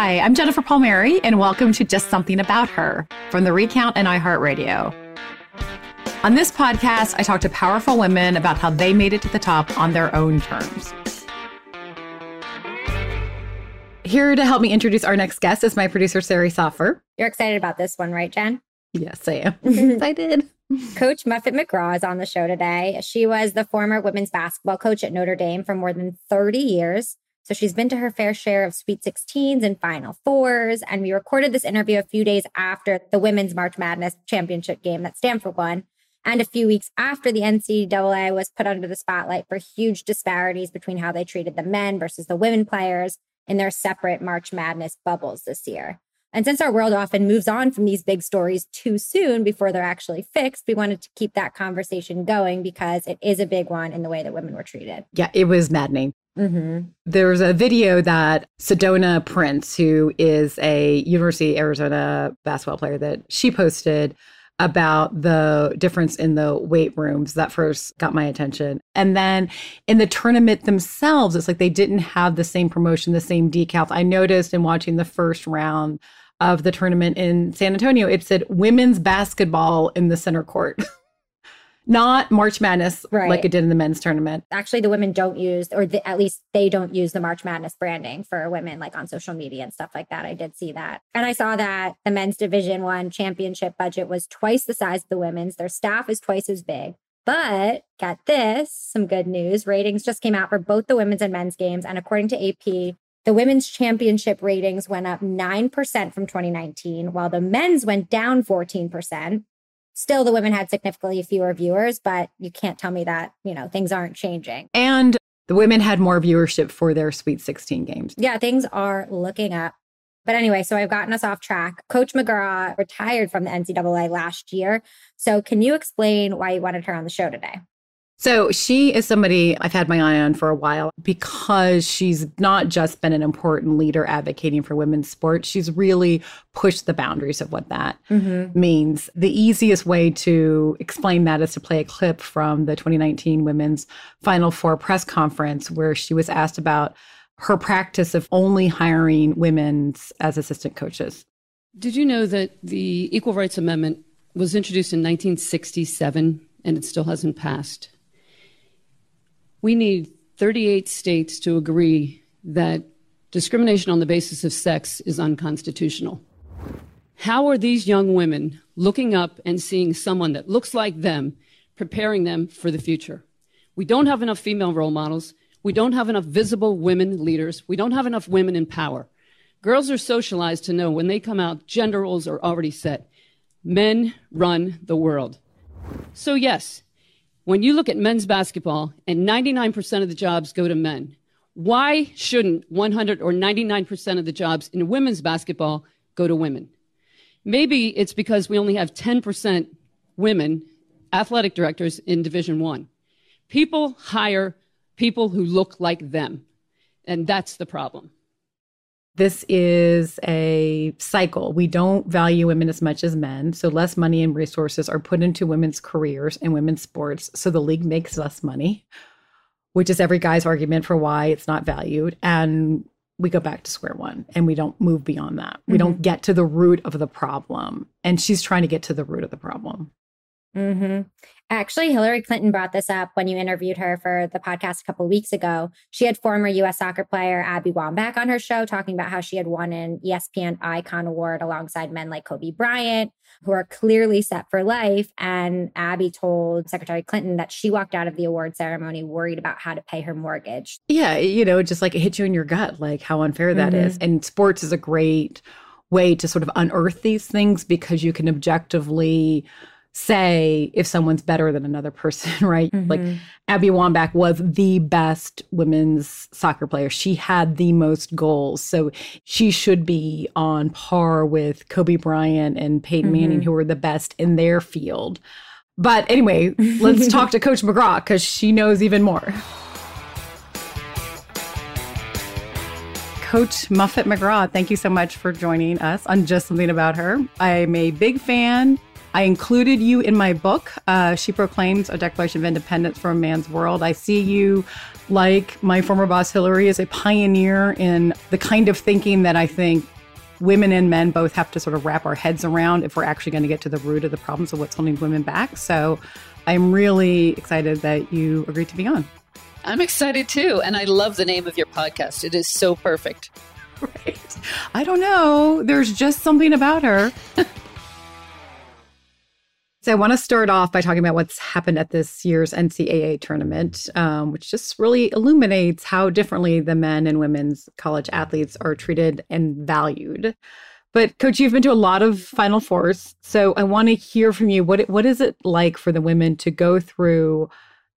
Hi, I'm Jennifer Palmieri, and welcome to Just Something About Her from the Recount and iHeartRadio. On this podcast, I talk to powerful women about how they made it to the top on their own terms. Here to help me introduce our next guest is my producer, Sari Soffer. You're excited about this one, right, Jen? Yes, I am. excited. Coach Muffet McGraw is on the show today. She was the former women's basketball coach at Notre Dame for more than 30 years. So she's been to her fair share of Sweet 16s and Final Fours. And we recorded this interview a few days after the Women's March Madness championship game that Stanford won, and a few weeks after the NCAA was put under the spotlight for huge disparities between how they treated the men versus the women players in their separate March Madness bubbles this year. And since our world often moves on from these big stories too soon before they're actually fixed, we wanted to keep that conversation going because it is a big one in the way that women were treated. Yeah, it was maddening. Mm-hmm. There's a video that Sedona Prince, who is a University of Arizona basketball player, that she posted about the difference in the weight rooms that first got my attention. And then in the tournament themselves, it's like they didn't have the same promotion, the same decals. I noticed in watching the first round of the tournament in San Antonio, it said women's basketball in the center court. not March Madness right. like it did in the men's tournament. Actually, the women don't use, or the, at least they don't use the March Madness branding for women, like on social media and stuff like that. I did see that, and I saw that the men's Division One championship budget was twice the size of the women's. Their staff is twice as big. But get this, some good news. Ratings just came out for both the women's and men's games, and according to AP, the women's championship ratings went up 9% from 2019, while the men's went down 14%. Still, the women had significantly fewer viewers, but you can't tell me that, you know, things aren't changing. And the women had more viewership for their Sweet 16 games. Yeah, things are looking up. But anyway, so I've gotten us off track. Coach McGraw retired from the NCAA last year. So, can you explain why you wanted her on the show today? So she is somebody I've had my eye on for a while because she's not just been an important leader advocating for women's sports. She's really pushed the boundaries of what that mm-hmm. means. The easiest way to explain that is to play a clip from the 2019 Women's Final Four press conference where she was asked about her practice of only hiring women as assistant coaches. Did you know that the Equal Rights Amendment was introduced in 1967 and it still hasn't passed? We need 38 states to agree that discrimination on the basis of sex is unconstitutional. How are these young women looking up and seeing someone that looks like them, preparing them for the future? We don't have enough female role models. We don't have enough visible women leaders. We don't have enough women in power. Girls are socialized to know when they come out, gender roles are already set. Men run the world. So, yes, when you look at men's basketball and 99% of the jobs go to men, why shouldn't 100 or 99% of the jobs in women's basketball go to women? Maybe it's because we only have 10% women athletic directors in Division 1. People hire people who look like them, and that's the problem. This is a cycle. We don't value women as much as men. So, less money and resources are put into women's careers and women's sports. So, the league makes less money, which is every guy's argument for why it's not valued. And we go back to square one and we don't move beyond that. We mm-hmm. don't get to the root of the problem. And she's trying to get to the root of the problem. Mm-hmm. Actually, Hillary Clinton brought this up when you interviewed her for the podcast a couple weeks ago. She had former U.S. soccer player Abby Wambach on her show talking about how she had won an ESPN Icon Award alongside men like Kobe Bryant, who are clearly set for life. And Abby told Secretary Clinton that she walked out of the award ceremony worried about how to pay her mortgage. Yeah, you know, just like it hits you in your gut, like how unfair that mm-hmm. is. And sports is a great way to sort of unearth these things because you can objectively say if someone's better than another person, right? Mm-hmm. Like Abby Wambach was the best women's soccer player. She had the most goals. So she should be on par with Kobe Bryant and Peyton mm-hmm. Manning, who were the best in their field. But anyway, let's talk to Coach McGraw because she knows even more. Coach Muffet McGraw, thank you so much for joining us on Just Something About Her. I'm a big fan I included you in my book. Uh, she proclaims a Declaration of Independence for a Man's World. I see you, like my former boss Hillary, as a pioneer in the kind of thinking that I think women and men both have to sort of wrap our heads around if we're actually going to get to the root of the problems of what's holding women back. So I'm really excited that you agreed to be on. I'm excited too. And I love the name of your podcast. It is so perfect. Right. I don't know. There's just something about her. So I want to start off by talking about what's happened at this year's NCAA tournament, um, which just really illuminates how differently the men and women's college athletes are treated and valued. But coach, you've been to a lot of Final Fours, so I want to hear from you. What what is it like for the women to go through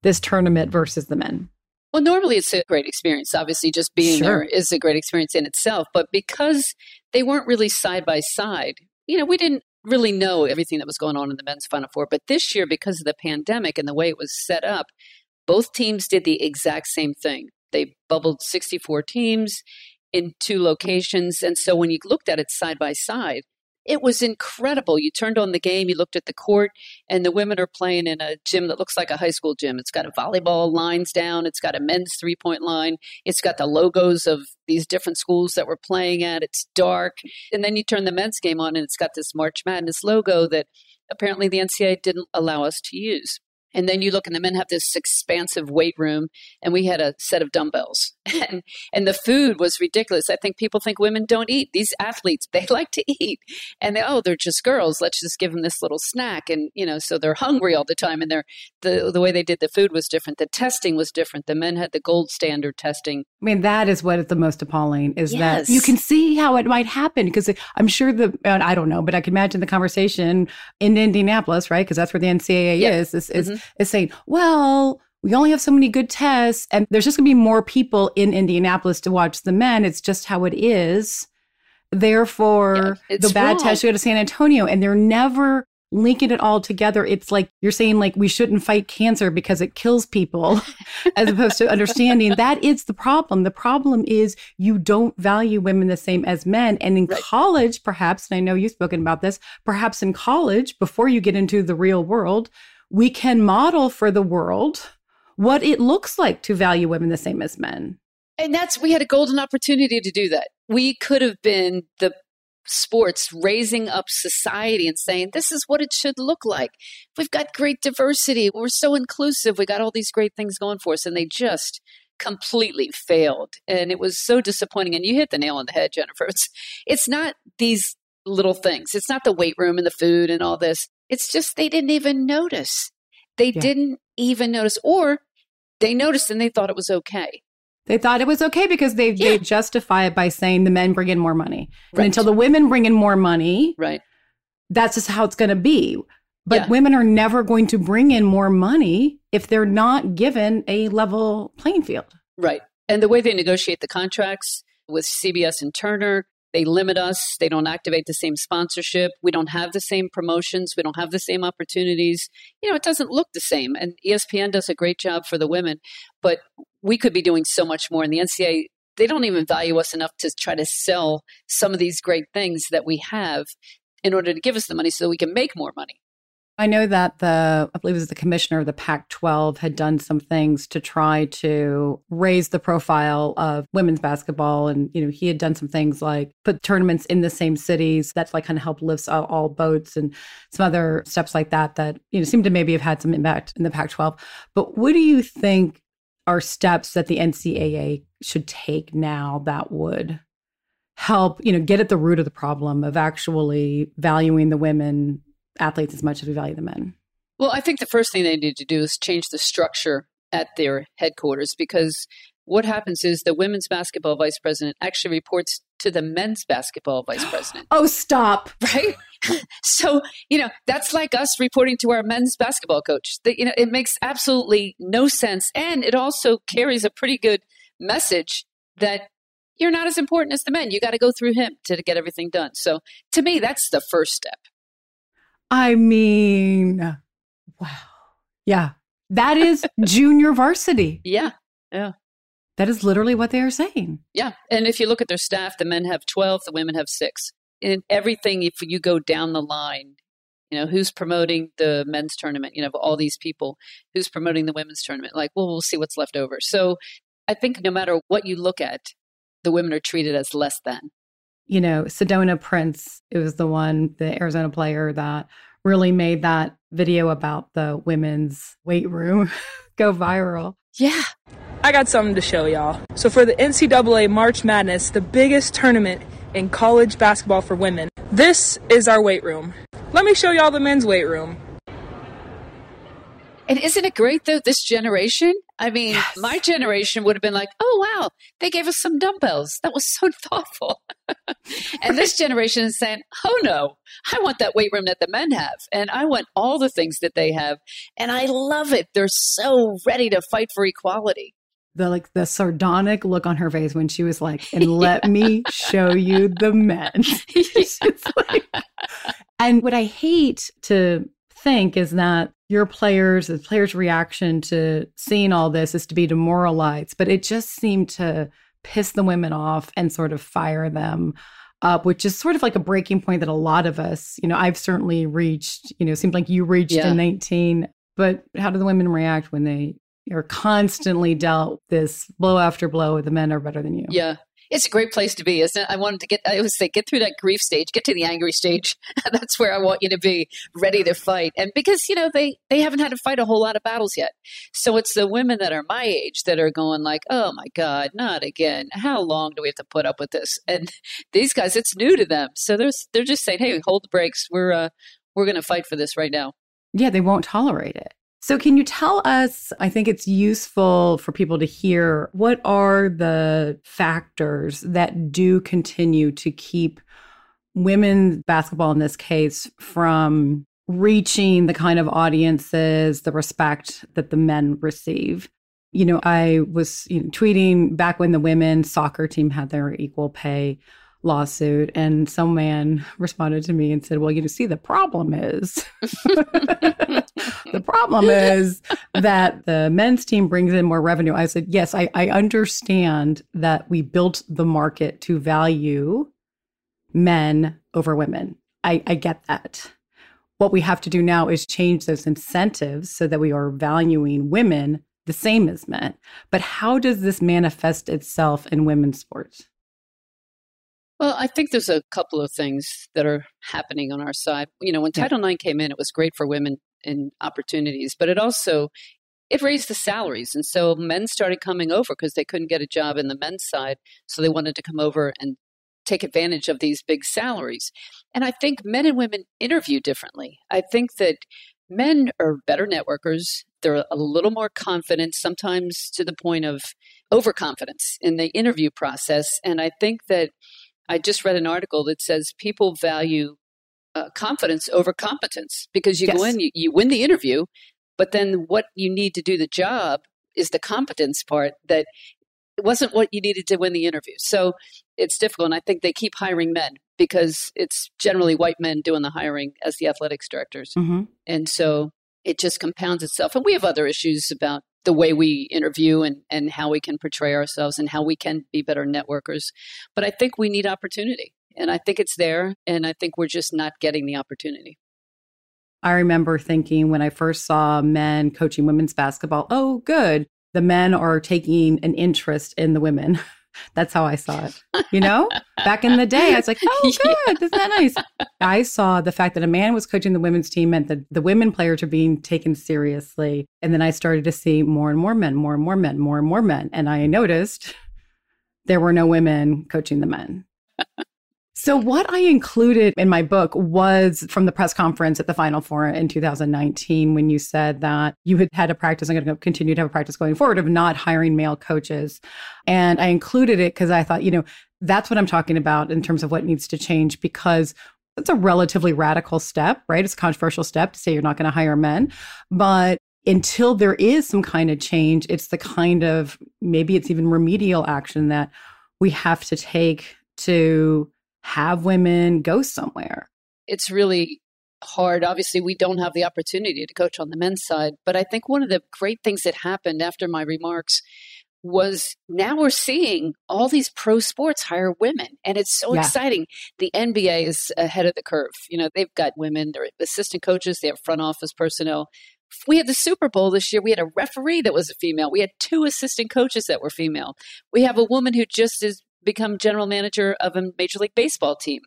this tournament versus the men? Well, normally it's a great experience. Obviously, just being sure. there is a great experience in itself. But because they weren't really side by side, you know, we didn't really know everything that was going on in the men's Final Four. But this year, because of the pandemic and the way it was set up, both teams did the exact same thing. They bubbled 64 teams in two locations. And so when you looked at it side by side, it was incredible. You turned on the game, you looked at the court, and the women are playing in a gym that looks like a high school gym. It's got a volleyball lines down, it's got a men's three point line, it's got the logos of these different schools that we're playing at. It's dark. And then you turn the men's game on, and it's got this March Madness logo that apparently the NCAA didn't allow us to use. And then you look and the men have this expansive weight room and we had a set of dumbbells. And and the food was ridiculous. I think people think women don't eat. These athletes, they like to eat. And they oh, they're just girls. Let's just give them this little snack and you know, so they're hungry all the time and they're the the way they did the food was different. The testing was different. The men had the gold standard testing. I mean, that is what is the most appalling is yes. that you can see how it might happen because I'm sure the I don't know, but I can imagine the conversation in Indianapolis, right? Because that's where the NCAA yep. is. Is, is mm-hmm is saying, well, we only have so many good tests, and there's just going to be more people in Indianapolis to watch the men. It's just how it is. Therefore, yeah, the bad wrong. tests go to San Antonio, and they're never linking it all together. It's like you're saying, like, we shouldn't fight cancer because it kills people, as opposed to understanding that is the problem. The problem is you don't value women the same as men. And in right. college, perhaps, and I know you've spoken about this, perhaps in college, before you get into the real world, we can model for the world what it looks like to value women the same as men. And that's, we had a golden opportunity to do that. We could have been the sports raising up society and saying, this is what it should look like. We've got great diversity. We're so inclusive. We got all these great things going for us. And they just completely failed. And it was so disappointing. And you hit the nail on the head, Jennifer. It's, it's not these little things. It's not the weight room and the food and all this. It's just they didn't even notice. They yeah. didn't even notice, or they noticed and they thought it was okay. They thought it was okay because they yeah. they justify it by saying the men bring in more money. Right. And until the women bring in more money, right, that's just how it's going to be. But yeah. women are never going to bring in more money if they're not given a level playing field. Right. And the way they negotiate the contracts with CBS and Turner, they limit us. They don't activate the same sponsorship. We don't have the same promotions. We don't have the same opportunities. You know, it doesn't look the same. And ESPN does a great job for the women, but we could be doing so much more. And the NCAA, they don't even value us enough to try to sell some of these great things that we have in order to give us the money so we can make more money. I know that the, I believe it was the commissioner of the Pac 12 had done some things to try to raise the profile of women's basketball. And, you know, he had done some things like put tournaments in the same cities. That's like kind of helped lift all, boats and some other steps like that that, you know, seem to maybe have had some impact in the Pac 12. But what do you think are steps that the NCAA should take now that would help, you know, get at the root of the problem of actually valuing the women athletes as much as we value the men? Well, I think the first thing they need to do is change the structure at their headquarters because what happens is the women's basketball vice president actually reports to the men's basketball vice president. oh, stop. Right? so, you know, that's like us reporting to our men's basketball coach. That, you know, it makes absolutely no sense. And it also carries a pretty good message that you're not as important as the men. You got to go through him to get everything done. So, to me, that's the first step. I mean, wow. Yeah. That is junior varsity. Yeah. Yeah. That is literally what they are saying. Yeah. And if you look at their staff, the men have 12, the women have six. In everything, if you go down the line, You know, who's promoting the men's tournament? You know, all these people, who's promoting the women's tournament? Like, well, we'll see what's left over. So I think no matter what you look at, the women are treated as less than. You know, Sedona Prince, it was the one, the Arizona player that really made that video about the women's weight room go viral. Yeah. I got something to show y'all. So, for the NCAA March Madness, the biggest tournament in college basketball for women, this is our weight room. Let me show y'all the men's weight room. And isn't it great though, this generation? I mean, yes. my generation would have been like, oh, wow, they gave us some dumbbells. That was so thoughtful. and this generation is saying, oh, no, I want that weight room that the men have. And I want all the things that they have. And I love it. They're so ready to fight for equality the like the sardonic look on her face when she was like, "And let me show you the men." like, and what I hate to think is that your players, the players' reaction to seeing all this is to be demoralized, but it just seemed to piss the women off and sort of fire them up, which is sort of like a breaking point that a lot of us, you know, I've certainly reached, you know, seems like you reached yeah. in 19. But how do the women react when they are constantly dealt this blow after blow? The men are better than you. Yeah it's a great place to be, isn't it? I wanted to get, I always say, get through that grief stage, get to the angry stage. That's where I want you to be, ready to fight. And because, you know, they, they haven't had to fight a whole lot of battles yet. So it's the women that are my age that are going like, oh my God, not again. How long do we have to put up with this? And these guys, it's new to them. So there's, they're just saying, hey, hold the brakes. We're, uh, we're going to fight for this right now. Yeah, they won't tolerate it. So, can you tell us? I think it's useful for people to hear what are the factors that do continue to keep women's basketball, in this case, from reaching the kind of audiences, the respect that the men receive. You know, I was you know, tweeting back when the women's soccer team had their equal pay lawsuit and some man responded to me and said well you see the problem is the problem is that the men's team brings in more revenue. I said yes I, I understand that we built the market to value men over women. I, I get that. What we have to do now is change those incentives so that we are valuing women the same as men. But how does this manifest itself in women's sports well, I think there's a couple of things that are happening on our side. You know, when yeah. Title IX came in, it was great for women in opportunities, but it also it raised the salaries, and so men started coming over because they couldn't get a job in the men's side, so they wanted to come over and take advantage of these big salaries. And I think men and women interview differently. I think that men are better networkers. They're a little more confident, sometimes to the point of overconfidence in the interview process. And I think that I just read an article that says people value uh, confidence over competence because you yes. go in, you, you win the interview, but then what you need to do the job is the competence part that it wasn't what you needed to win the interview. So it's difficult. And I think they keep hiring men because it's generally white men doing the hiring as the athletics directors. Mm-hmm. And so it just compounds itself. And we have other issues about the way we interview and, and how we can portray ourselves and how we can be better networkers. But I think we need opportunity. And I think it's there. And I think we're just not getting the opportunity. I remember thinking when I first saw men coaching women's basketball, oh, good. The men are taking an interest in the women. That's how I saw it. You know, back in the day, I was like, oh, good. Yeah. Isn't that nice? I saw the fact that a man was coaching the women's team meant that the women players are being taken seriously. And then I started to see more and more men, more and more men, more and more men. And I noticed there were no women coaching the men. So, what I included in my book was from the press conference at the Final Four in 2019 when you said that you had had a practice and going to continue to have a practice going forward of not hiring male coaches. And I included it because I thought, you know, that's what I'm talking about in terms of what needs to change because it's a relatively radical step, right? It's a controversial step to say you're not going to hire men. But until there is some kind of change, it's the kind of maybe it's even remedial action that we have to take to have women go somewhere. It's really hard. Obviously, we don't have the opportunity to coach on the men's side. But I think one of the great things that happened after my remarks was now we're seeing all these pro sports hire women and it's so yeah. exciting the nba is ahead of the curve you know they've got women they're assistant coaches they have front office personnel we had the super bowl this year we had a referee that was a female we had two assistant coaches that were female we have a woman who just has become general manager of a major league baseball team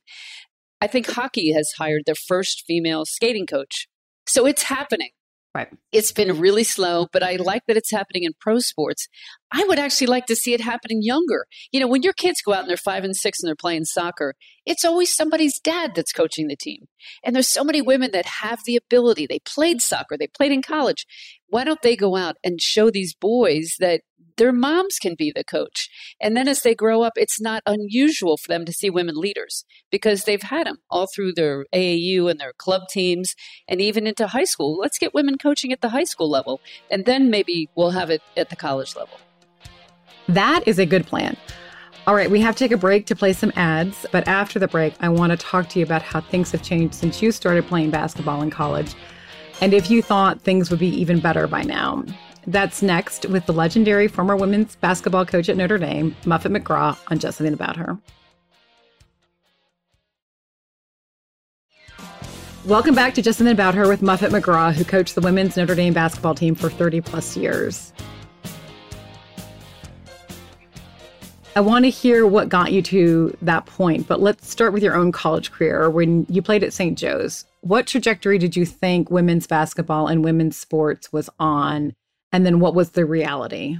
i think hockey has hired their first female skating coach so it's happening Right. It's been really slow, but I like that it's happening in pro sports. I would actually like to see it happening younger. You know, when your kids go out and they're five and six and they're playing soccer, it's always somebody's dad that's coaching the team. And there's so many women that have the ability. They played soccer, they played in college. Why don't they go out and show these boys that their moms can be the coach. And then as they grow up, it's not unusual for them to see women leaders because they've had them all through their AAU and their club teams and even into high school. Let's get women coaching at the high school level, and then maybe we'll have it at the college level. That is a good plan. All right, we have to take a break to play some ads, but after the break, I want to talk to you about how things have changed since you started playing basketball in college and if you thought things would be even better by now. That's next with the legendary former women's basketball coach at Notre Dame, Muffet McGraw, on Just Something About Her. Welcome back to Just Something About Her with Muffet McGraw, who coached the women's Notre Dame basketball team for 30 plus years. I want to hear what got you to that point, but let's start with your own college career. When you played at St. Joe's, what trajectory did you think women's basketball and women's sports was on? And then what was the reality?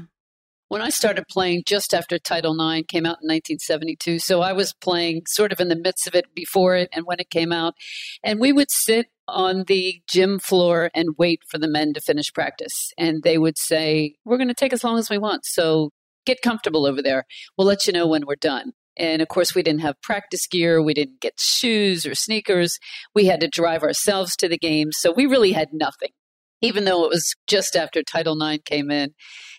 When I started playing just after Title IX came out in 1972, so I was playing sort of in the midst of it before it and when it came out. And we would sit on the gym floor and wait for the men to finish practice. And they would say, We're going to take as long as we want. So get comfortable over there. We'll let you know when we're done. And of course, we didn't have practice gear. We didn't get shoes or sneakers. We had to drive ourselves to the games. So we really had nothing even though it was just after Title IX came in.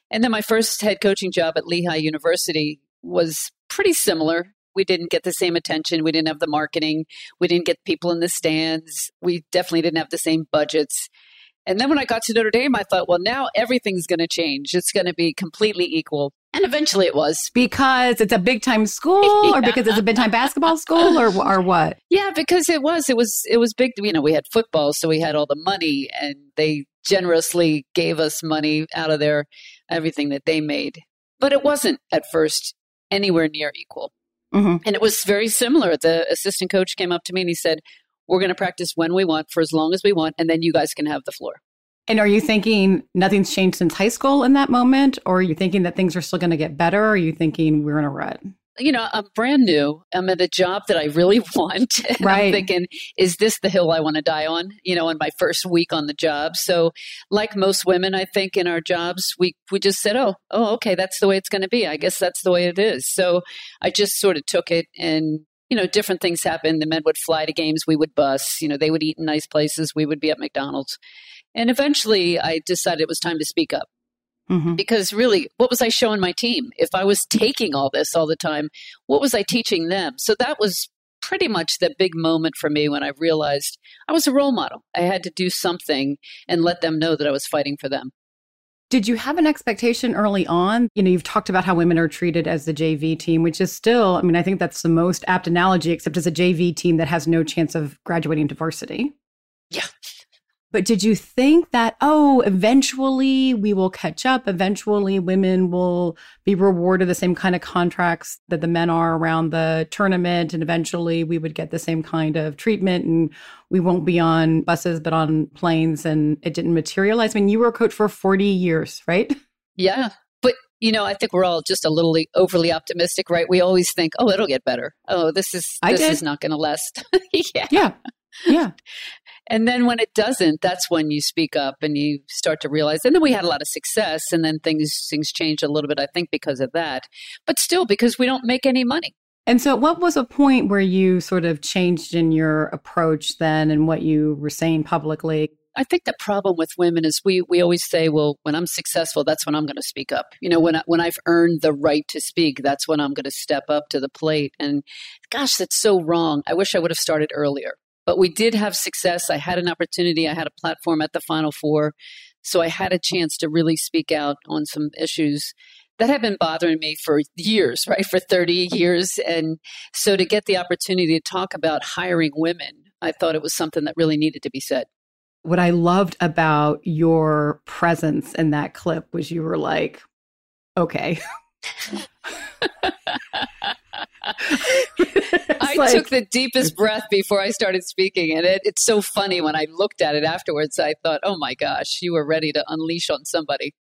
And then my first head coaching job at Lehigh University was pretty similar. We didn't get the same attention. We didn't have the marketing. We didn't get people in the stands. We definitely didn't have the same budgets. And then when I got to Notre Dame, I thought, well, now everything's going to change. It's going to be completely equal. And eventually it was. Because it's a big time school yeah. or because it's a big time basketball school or, or what? Yeah, because it was. It was it was big. You know, we had football, so we had all the money and they generously gave us money out of their everything that they made. But it wasn't at first anywhere near equal. Mm-hmm. And it was very similar. The assistant coach came up to me and he said, We're going to practice when we want for as long as we want, and then you guys can have the floor. And are you thinking nothing's changed since high school in that moment? Or are you thinking that things are still going to get better? Or are you thinking we're in a rut? You know, I'm brand new. I'm at a job that I really want. And right. I'm thinking, is this the hill I want to die on? You know, in my first week on the job. So, like most women, I think in our jobs, we we just said, oh, oh, okay, that's the way it's going to be. I guess that's the way it is. So, I just sort of took it and. You know, different things happened. The men would fly to games, we would bus. You know, they would eat in nice places, we would be at McDonald's. And eventually I decided it was time to speak up. Mm-hmm. Because really, what was I showing my team? If I was taking all this all the time, what was I teaching them? So that was pretty much the big moment for me when I realized I was a role model. I had to do something and let them know that I was fighting for them. Did you have an expectation early on? You know, you've talked about how women are treated as the JV team, which is still, I mean, I think that's the most apt analogy, except as a JV team that has no chance of graduating to varsity. But did you think that, oh, eventually we will catch up? Eventually women will be rewarded the same kind of contracts that the men are around the tournament. And eventually we would get the same kind of treatment and we won't be on buses, but on planes. And it didn't materialize. I mean, you were a coach for 40 years, right? Yeah. But you know, I think we're all just a little overly optimistic, right? We always think, "Oh, it'll get better. Oh, this is this is not going to last." yeah, yeah, yeah. And then when it doesn't, that's when you speak up and you start to realize. And then we had a lot of success, and then things things changed a little bit, I think, because of that. But still, because we don't make any money. And so, what was a point where you sort of changed in your approach then, and what you were saying publicly? I think the problem with women is we we always say, well, when I'm successful, that's when I'm going to speak up. You know, when I, when I've earned the right to speak, that's when I'm going to step up to the plate. And gosh, that's so wrong. I wish I would have started earlier. But we did have success. I had an opportunity. I had a platform at the Final Four. So I had a chance to really speak out on some issues that had been bothering me for years, right? For 30 years. And so to get the opportunity to talk about hiring women, I thought it was something that really needed to be said. What I loved about your presence in that clip was you were like, okay. I like, took the deepest breath before I started speaking. And it, it's so funny when I looked at it afterwards, I thought, oh my gosh, you were ready to unleash on somebody.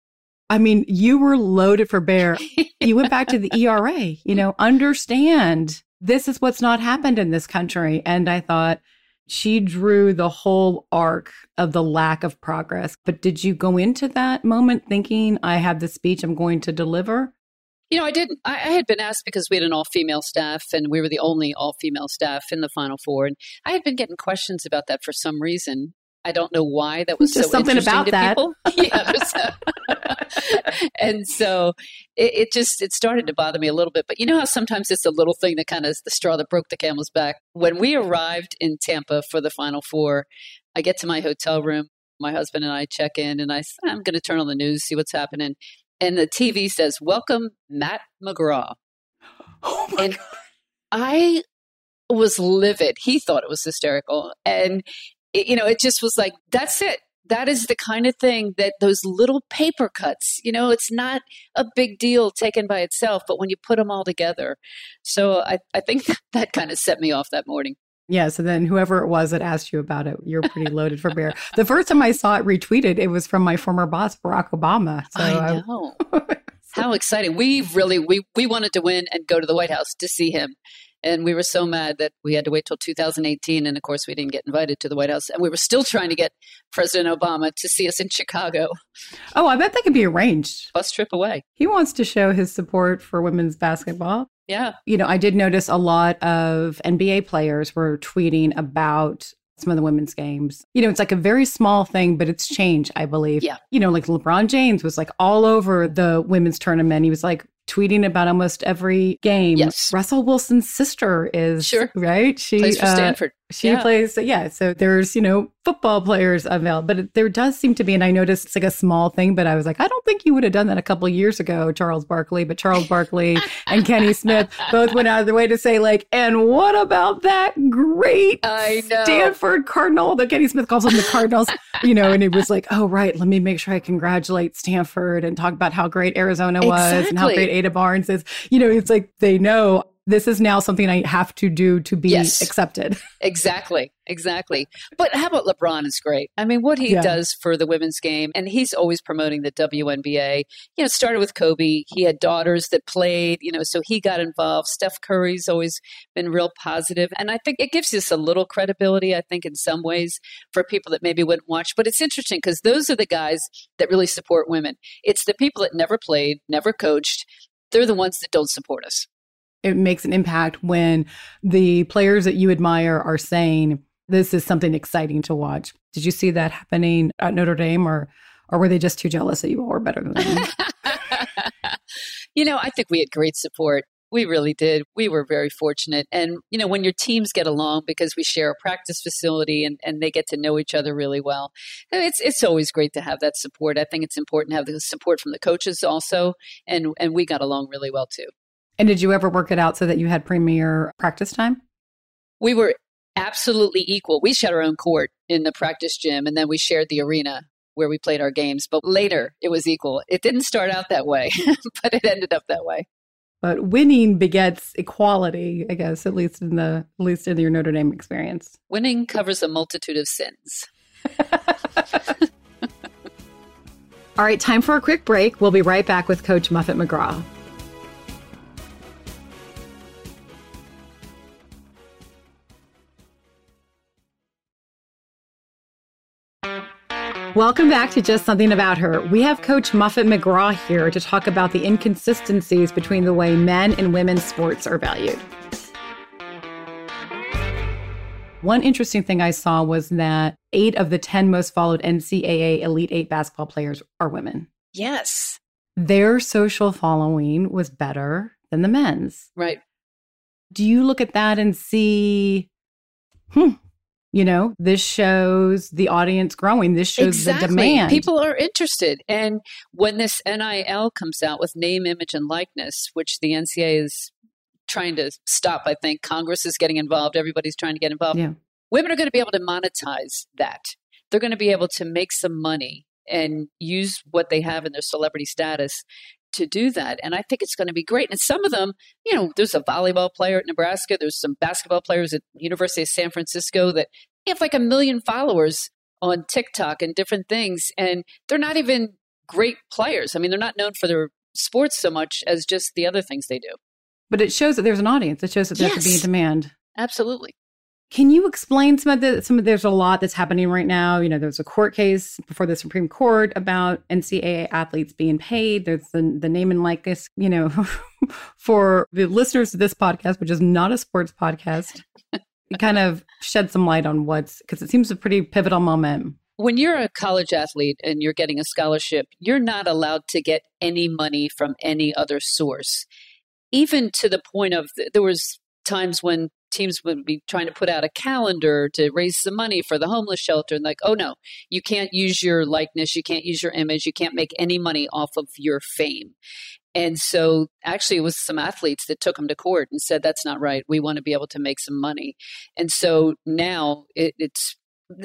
I mean, you were loaded for bear. you went back to the ERA, you know, understand this is what's not happened in this country. And I thought she drew the whole arc of the lack of progress. But did you go into that moment thinking, I have the speech I'm going to deliver? You know, I didn't. I, I had been asked because we had an all female staff and we were the only all female staff in the Final Four. And I had been getting questions about that for some reason. I don't know why that was Just so something about that. yeah, and so it, it, just it started to bother me a little bit. But you know how sometimes it's a little thing that kind of is the straw that broke the camel's back. When we arrived in Tampa for the Final Four, I get to my hotel room. My husband and I check in, and I I'm going to turn on the news, see what's happening, and the TV says, "Welcome, Matt McGraw." Oh my and God. I was livid. He thought it was hysterical, and it, you know, it just was like, that's it. That is the kind of thing that those little paper cuts, you know, it's not a big deal taken by itself, but when you put them all together. So I, I think that, that kind of set me off that morning. Yeah. So then whoever it was that asked you about it, you're pretty loaded for bear. The first time I saw it retweeted, it was from my former boss, Barack Obama. So I know. I, How exciting. We really we we wanted to win and go to the White House to see him. And we were so mad that we had to wait till 2018. And of course, we didn't get invited to the White House. And we were still trying to get President Obama to see us in Chicago. Oh, I bet that could be arranged. Bus trip away. He wants to show his support for women's basketball. Yeah. You know, I did notice a lot of NBA players were tweeting about some of the women's games. You know, it's like a very small thing, but it's changed, I believe. Yeah. You know, like LeBron James was like all over the women's tournament. He was like, tweeting about almost every game. Yes. Russell Wilson's sister is sure. right. She plays for uh, Stanford. She yeah. plays, yeah. So there's, you know, football players available, but there does seem to be, and I noticed it's like a small thing, but I was like, I don't think you would have done that a couple years ago, Charles Barkley. But Charles Barkley and Kenny Smith both went out of their way to say, like, and what about that great. Stanford Cardinal? The Kenny Smith calls them the Cardinals, you know, and it was like, oh, right, let me make sure I congratulate Stanford and talk about how great Arizona was exactly. and how great Adia Barnes is. You know, it's like they know this is now something I have to do to be yes. accepted. Exactly. Exactly. But how about LeBron is great. I mean, what he yeah. does for the women's game, and he's always promoting the WNBA. You know, started with Kobe. He had daughters that played, you know, so he got involved. Steph Curry's always been real positive. And I think it gives us a little credibility, I think, in some ways for people that maybe wouldn't watch. But it's interesting because those are the guys that really support women. It's the people that never played, never coached. They're the ones that don't support us it makes an impact when the players that you admire are saying this is something exciting to watch. Did you see that happening at Notre Dame or or were they just too jealous that you all were better than them? you know, I think we had great support. We really did. We were very fortunate. And, you know, when your teams get along because we share a practice facility and, and they get to know each other really well, it's it's always great to have that support. I think it's important to have the support from the coaches also. And and we got along really well too. And did you ever work it out so that you had premier practice time? We were absolutely equal. We shared our own court in the practice gym and then we shared the arena where we played our games. But later it was equal. It didn't start out that way, but it ended up that way. But winning begets equality, I guess, at least in the at least in your Notre Dame experience. Winning covers a multitude of sins. All right, time for a quick break. We'll be right back with Coach Muffet McGraw. Welcome back to Just Something About Her. We have Coach Muffet McGraw here to talk about the inconsistencies between the way men and women's sports are valued. One interesting thing I saw was that eight of the 10 most followed NCAA Elite Eight basketball players are women. Yes. Their social following was better than the men's. Right. Do you look at that and see, hmm, You know, this shows the audience growing. This shows exactly. the demand. People are interested. And when this NIL comes out with name, image, and likeness, which the nca is trying to stop, I think Congress is getting involved, everybody's trying to get involved. Yeah. Women are going to be able to monetize that. They're going to be able to make some money and use what they have in their celebrity status to do that. And I think it's going to be great. And some of them, you know, there's a volleyball player at Nebraska, there's some basketball players at University of San Francisco that have like a million followers on TikTok and different things. And they're not even great players. I mean, they're not known for their sports so much as just the other things they do. But it shows that there's an audience. It shows that there's Yes. being demand. Absolutely. Can you explain some of the some of there's a lot that's happening right now. You know, there's a court case before the Supreme Court about NCAA athletes being paid. There's the the name and likeness, you know, for the listeners to this podcast, which is not a sports podcast. it kind of shed some light on what's because it seems a pretty pivotal moment. When you're a college athlete and you're getting a scholarship, you're not allowed to get any money from any other source. Even to the point of there was times when teams would be trying to put out a calendar to raise some money for the homeless shelter and like oh no you can't use your likeness you can't use your image you can't make any money off of your fame. And so actually it was some athletes that took them to court and said that's not right. We want to be able to make some money. And so now it, it's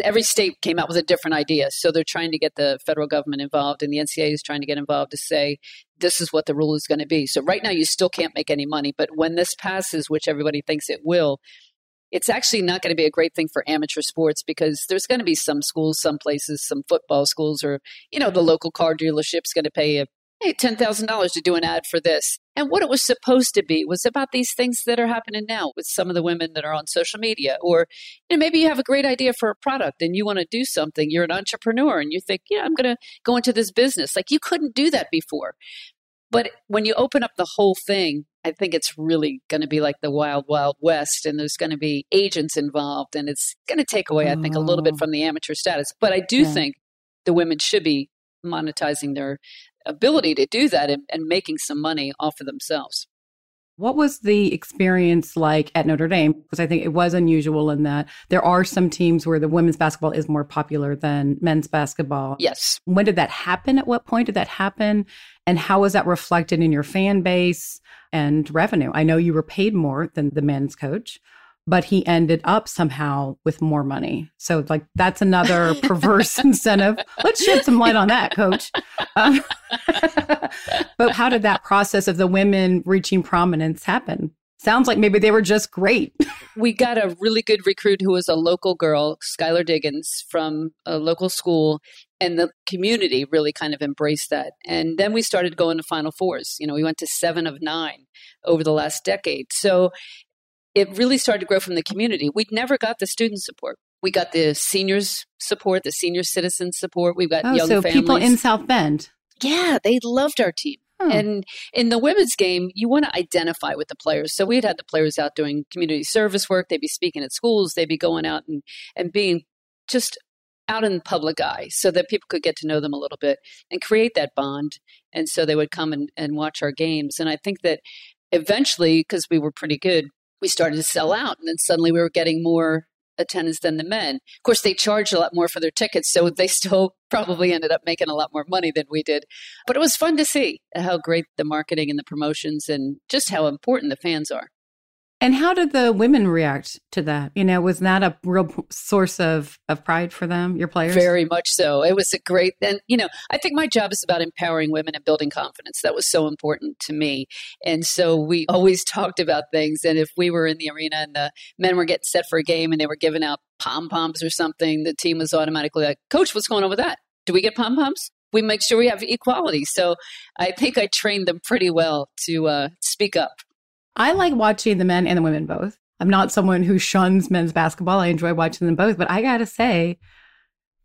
every state came out with a different idea. So they're trying to get the federal government involved, and the NCAA is trying to get involved to say this is what the rule is going to be. So right now, you still can't make any money, but when this passes, which everybody thinks it will, it's actually not going to be a great thing for amateur sports because there's going to be some schools, some places, some football schools, or you know, the local car dealership's going to pay a hey, $10,000 to do an ad for this. And what it was supposed to be was about these things that are happening now with some of the women that are on social media. Or you know, maybe you have a great idea for a product and you want to do something. You're an entrepreneur and you think, yeah, I'm going to go into this business. Like you couldn't do that before. But when you open up the whole thing, I think it's really going to be like the wild, wild west, and there's going to be agents involved, and it's going to take away, I think, a little bit Oh. from the amateur status. But I do Yeah. think the women should be monetizing their ability to do that and, and making some money off of themselves. What was the experience like at Notre Dame? Because I think it was unusual in that there are some teams where the women's basketball is more popular than men's basketball. Yes. When did that happen? At what point did that happen? And how was that reflected in your fan base and revenue? I know you were paid more than the men's coach, but he ended up somehow with more money. So, like, that's another perverse incentive. Let's shed some light on that, coach. Um, but how did that process of the women reaching prominence happen? Sounds like maybe they were just great. we got a really good recruit who was a local girl, Skylar Diggins, from a local school, and the community really kind of embraced that. And then we started going to Final Fours. You know, we went to seven of nine over the last decade. So it really started to grow from the community. We'd never got the student support. We got the seniors support, the senior citizen support. We've got Oh, young so families. people in South Bend. Yeah, they loved our team. Huh. And in the women's game, you want to identify with the players. So we'd had the players out doing community service work. They'd be speaking at schools. They'd be going out and, and being just out in the public eye so that people could get to know them a little bit and create that bond. And so they would come and, and watch our games. And I think that eventually, because we were pretty good, we started to sell out. And then suddenly we were getting more attendance than the men. Of course, they charged a lot more for their tickets, so they still probably ended up making a lot more money than we did. But it was fun to see how great the marketing and the promotions and just how important the fans are. And how did the women react to that? You know, was that a real source of, of pride for them, your players? Very much so. It was a great, and you know, I think my job is about empowering women and building confidence. That was so important to me. And so we always talked about things. And if we were in the arena and the men were getting set for a game and they were giving out pom poms or something, the team was automatically like, Coach, what's going on with that? Do we get pom poms? We make sure we have equality. So I think I trained them pretty well to uh, speak up. I like watching the men and the women both. I'm not someone who shuns men's basketball. I enjoy watching them both, but I got to say,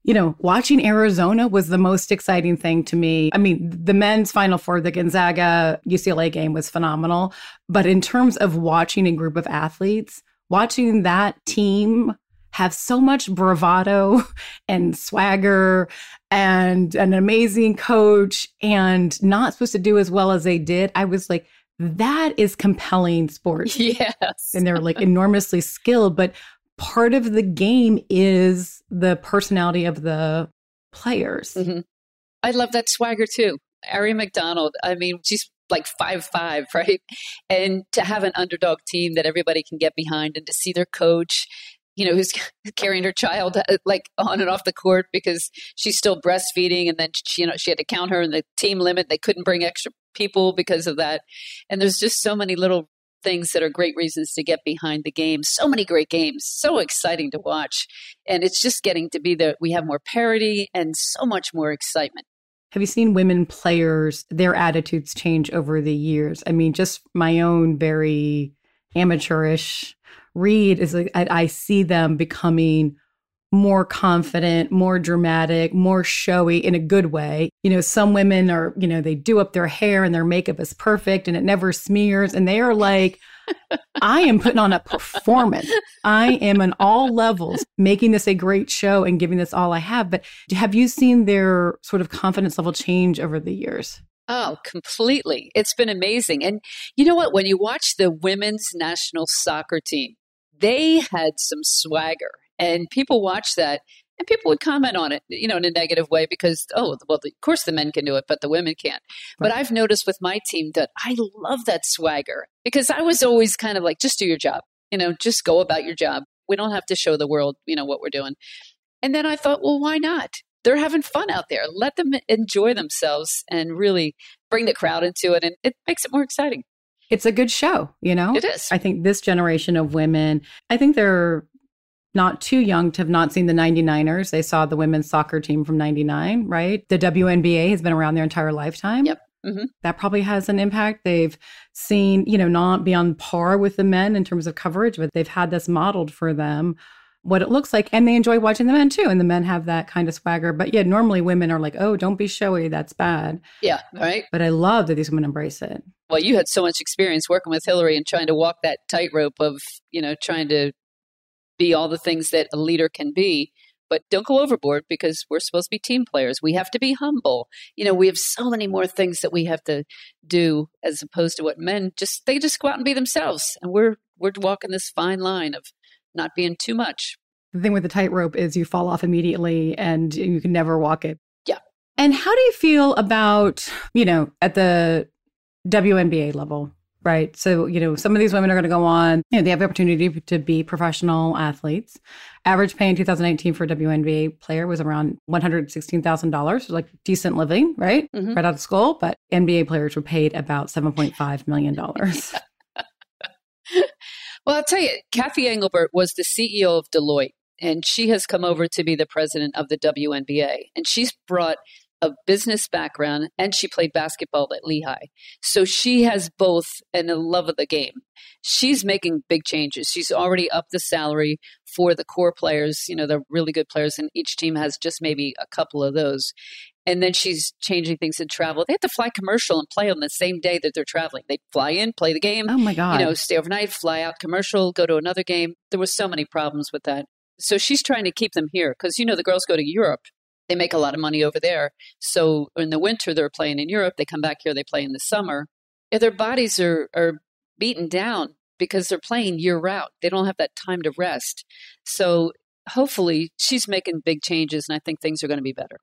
you know, watching Arizona was the most exciting thing to me. I mean, the men's final four, the Gonzaga UCLA game was phenomenal. But in terms of watching a group of athletes, watching that team have so much bravado and swagger and an amazing coach and not supposed to do as well as they did, I was like, that is compelling sports Yes. and they're like enormously skilled but part of the game is the personality of the players. Mm-hmm. I love that swagger too. Aari McDonald, I mean, she's like five five, right? And to have an underdog team that everybody can get behind, and to see their coach, you know, who's carrying her child uh, like on and off the court because she's still breastfeeding, and then she, you know she had to count her in the team limit. They couldn't bring extra people because of that, and there's just so many little things that are great reasons to get behind the game. So many great games, so exciting to watch, and it's just getting to be that we have more parity and so much more excitement. Have you seen women players, their attitudes change over the years? I mean, just my own very amateurish read is like I, I see them becoming more confident, more dramatic, more showy in a good way. You know, some women are, you know, they do up their hair and their makeup is perfect and it never smears. And they are like, I am putting on a performance. I am on all levels making this a great show and giving this all I have. But have you seen their sort of confidence level change over the years? Oh, completely. It's been amazing. And you know what? When you watch the women's national soccer team, they had some swagger and people watch that and people would comment on it, you know, in a negative way because, oh, well, of course the men can do it, but the women can't. Right. But I've noticed with my team that I love that swagger because I was always kind of like, just do your job, you know, just go about your job. We don't have to show the world, you know, what we're doing. And then I thought, well, why not? They're having fun out there. Let them enjoy themselves and really bring the crowd into it. And it makes it more exciting. It's a good show, you know? It is. I think this generation of women, I think they're not too young to have not seen the 99ers. They saw the women's soccer team from 99, right? The WNBA has been around their entire lifetime. Yep. Mm-hmm. That probably has an impact. They've seen, you know, not be on par with the men in terms of coverage, but they've had this modeled for them what it looks like and they enjoy watching the men too and the men have that kind of swagger but yeah normally women are like oh don't be showy that's bad yeah right but i love that these women embrace it well you had so much experience working with hillary and trying to walk that tightrope of you know trying to be all the things that a leader can be but don't go overboard because we're supposed to be team players. We have to be humble. You know, we have so many more things that we have to do as opposed to what men just they just go out and be themselves. And we're we're walking this fine line of not being too much. The thing with the tightrope is you fall off immediately and you can never walk it. Yeah. And how do you feel about, you know, at the WNBA level? Right? So, you know, some of these women are going to go on, you know, they have the opportunity to be professional athletes. Average pay in 2019 for a WNBA player was around $116,000, like decent living, right? Mm-hmm. Right out of school. But NBA players were paid about $7.5 million. well, I'll tell you, Cathy Engelbert was the CEO of Deloitte, and she has come over to be the president of the WNBA. And she's brought a business background and she played basketball at Lehigh. So she has both and a love of the game. She's making big changes. She's already upped the salary for the core players, you know, the really good players, and each team has just maybe a couple of those. And then she's changing things in travel. They have to fly commercial and play on the same day that they're traveling. They fly in, play the game. Oh my God. You know, stay overnight, fly out commercial, go to another game. There was so many problems with that. So she's trying to keep them here because, you know, the girls go to Europe they make a lot of money over there. So in the winter, they're playing in Europe. They come back here, they play in the summer. If their bodies are, are beaten down because they're playing year round. They don't have that time to rest. So hopefully she's making big changes, and I think things are going to be better.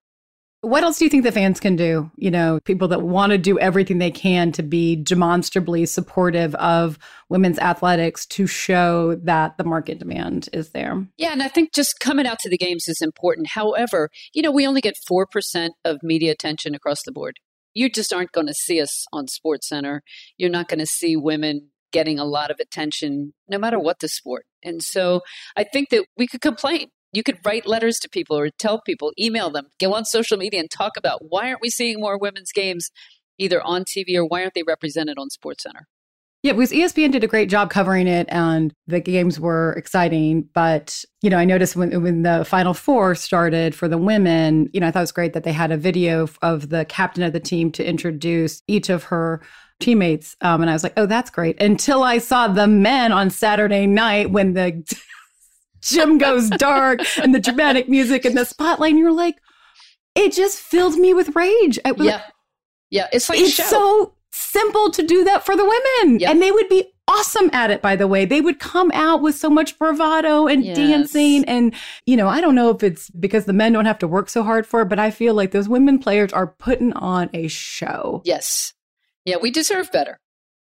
What else do you think the fans can do? You know, people that want to do everything they can to be demonstrably supportive of women's athletics to show that the market demand is there. Yeah, and I think just coming out to the games is important. However, you know, we only get 4% of media attention across the board. You just aren't going to see us on SportsCenter. You're not going to see women getting a lot of attention no matter what the sport. And so I think that we could complain you could write letters to people or tell people, email them, go on social media and talk about why aren't we seeing more women's games either on TV or why aren't they represented on SportsCenter? Yeah, because ESPN did a great job covering it and the games were exciting. But, you know, I noticed when, when the Final Four started for the women, you know, I thought it was great that they had a video of the captain of the team to introduce each of her teammates. Um, and I was like, oh, that's great. Until I saw the men on Saturday night when the gym goes dark and the dramatic music and the spotlight. And you're like, it just filled me with rage. yeah. yeah. It's like, it's so simple to do that for the women. Yep. And they would be awesome at it, by the way. They would come out with so much bravado and Yes. dancing. And, you know, I don't know if it's because the men don't have to work so hard for it, but I feel like those women players are putting on a show. Yes. Yeah, we deserve better.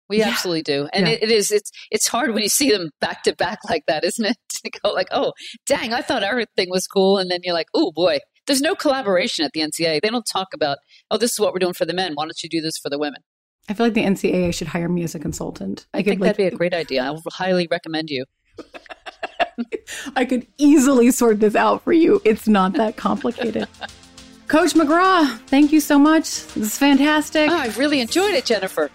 We Yeah. absolutely do. And Yeah. it, it is it's it's hard when you see them back to back like that, isn't it? To go like, "Oh, dang, I thought everything was cool." And then you're like, "Oh boy, there's no collaboration at the NCAA. They don't talk about, "Oh, this is what we're doing for the men. Why don't you do this for the women?" I feel like the NCAA should hire me as a consultant. I, think that'd be a great idea. I would highly recommend you. I could easily sort this out for you. It's not that complicated. Coach McGraw, thank you so much. This is fantastic. Oh, I really enjoyed it, Jennifer.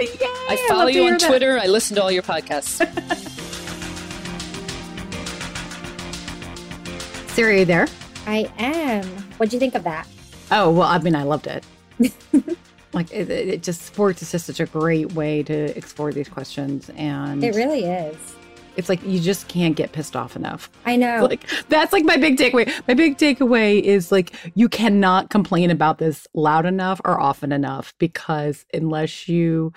Yay, I follow love you hear on that. Twitter. I listen to all your podcasts. Sari, are you there? I am. What'd you think of that? Oh, well, I mean, I loved it. like, it, it it just, sports is just such a great way to explore these questions. And It really is. It's like you just can't get pissed off enough. I know. Like, that's like my big takeaway. My big takeaway is like, you cannot complain about this loud enough or often enough because unless you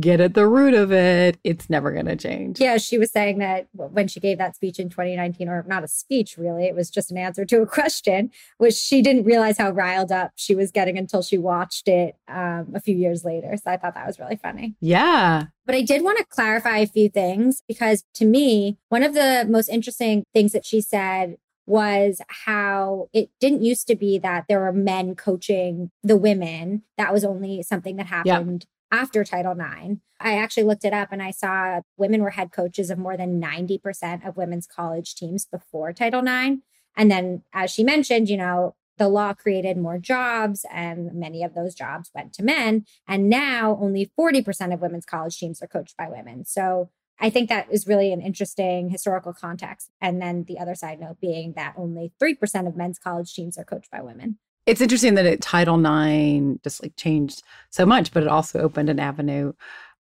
get at the root of it, it's never going to change. Yeah, she was saying that when she gave that speech in 2019, or not a speech really, it was just an answer to a question, which she didn't realize how riled up she was getting until she watched it um, a few years later. So I thought that was really funny. Yeah. But I did want to clarify a few things because to me, one of the most interesting things that she said was how it didn't used to be that there were men coaching the women. That was only something that Yeah. After Title IX. I actually looked it up and I saw women were head coaches of more than 90% of women's college teams before Title IX. And then, as she mentioned, you know, the law created more jobs and many of those jobs went to men. And now only 40% of women's college teams are coached by women. So I think that is really an interesting historical context. And then the other side note being that only 3% of men's college teams are coached by women. It's interesting that it Title IX just like changed so much, but it also opened an avenue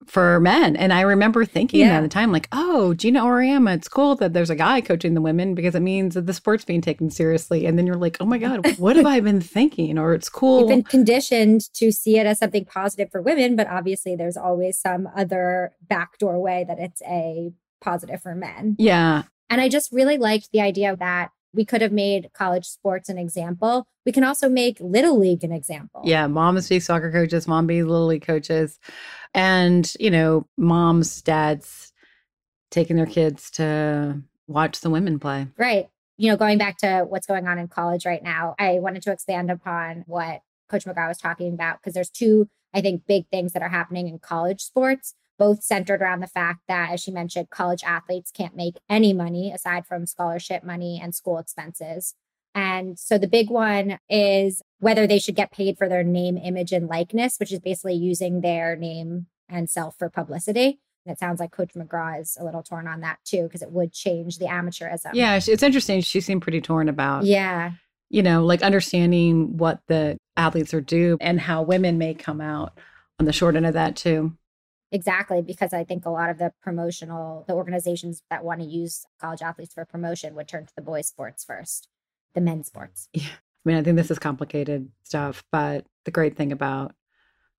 for men. And I remember thinking Yeah. at the time, like, oh, Geno Auriemma, it's cool that there's a guy coaching the women because it means that the sport's being taken seriously. And then you're like, oh my God, what have I been thinking? Or it's cool. You've been conditioned to see it as something positive for women, but obviously there's always some other backdoor way that it's a positive for men. yeah. And I just really liked the idea of that we could have made college sports an example. We can also make Little League an example. Yeah. Moms be soccer coaches, mom be little league coaches. And, you know, moms, dads taking their kids to watch the women play. Right. You know, going back to what's going on in college right now, I wanted to expand upon what Coach McGraw was talking about because there's two, I think, big things that are happening in college sports, both centered around the fact that, as she mentioned, college athletes can't make any money aside from scholarship money and school expenses. And so the big one is whether they should get paid for their name, image, and likeness, which is basically using their name and self for publicity. And it sounds like Coach McGraw is a little torn on that too, because it would change the amateurism. Yeah. It's interesting. She seemed pretty torn about Yeah. you know, like understanding what the athletes are due and how women may come out on the short end of that too. Exactly, because I think a lot of the promotional, the organizations that want to use college athletes for promotion would turn to the boys' sports first, the men's sports. Yeah. I mean, I think this is complicated stuff, but the great thing about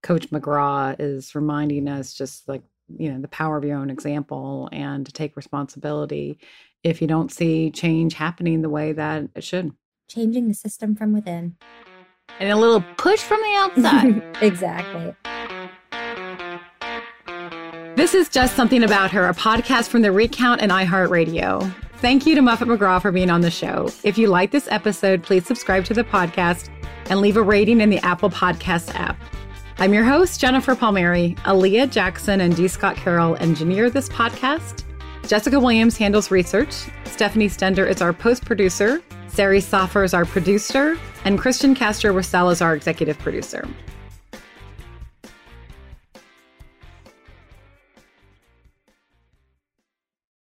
Coach McGraw is reminding us just like, you know, the power of your own example and to take responsibility if you don't see change happening the way that it should. Changing the system from within. And a little push from the outside. exactly. This is Just Something About Her, a podcast from the Recount and iHeartRadio. Thank you to Muffet McGraw for being on the show. If you like this episode, please subscribe to the podcast and leave a rating in the Apple Podcast app. I'm your host, Jennifer Palmieri. Aaliyah Jackson and D. Scott Carroll engineer this podcast. Jessica Williams handles research. Stephanie Stender is our post producer. Sari Saffer is our producer. And Christian Castro Russell is our executive producer.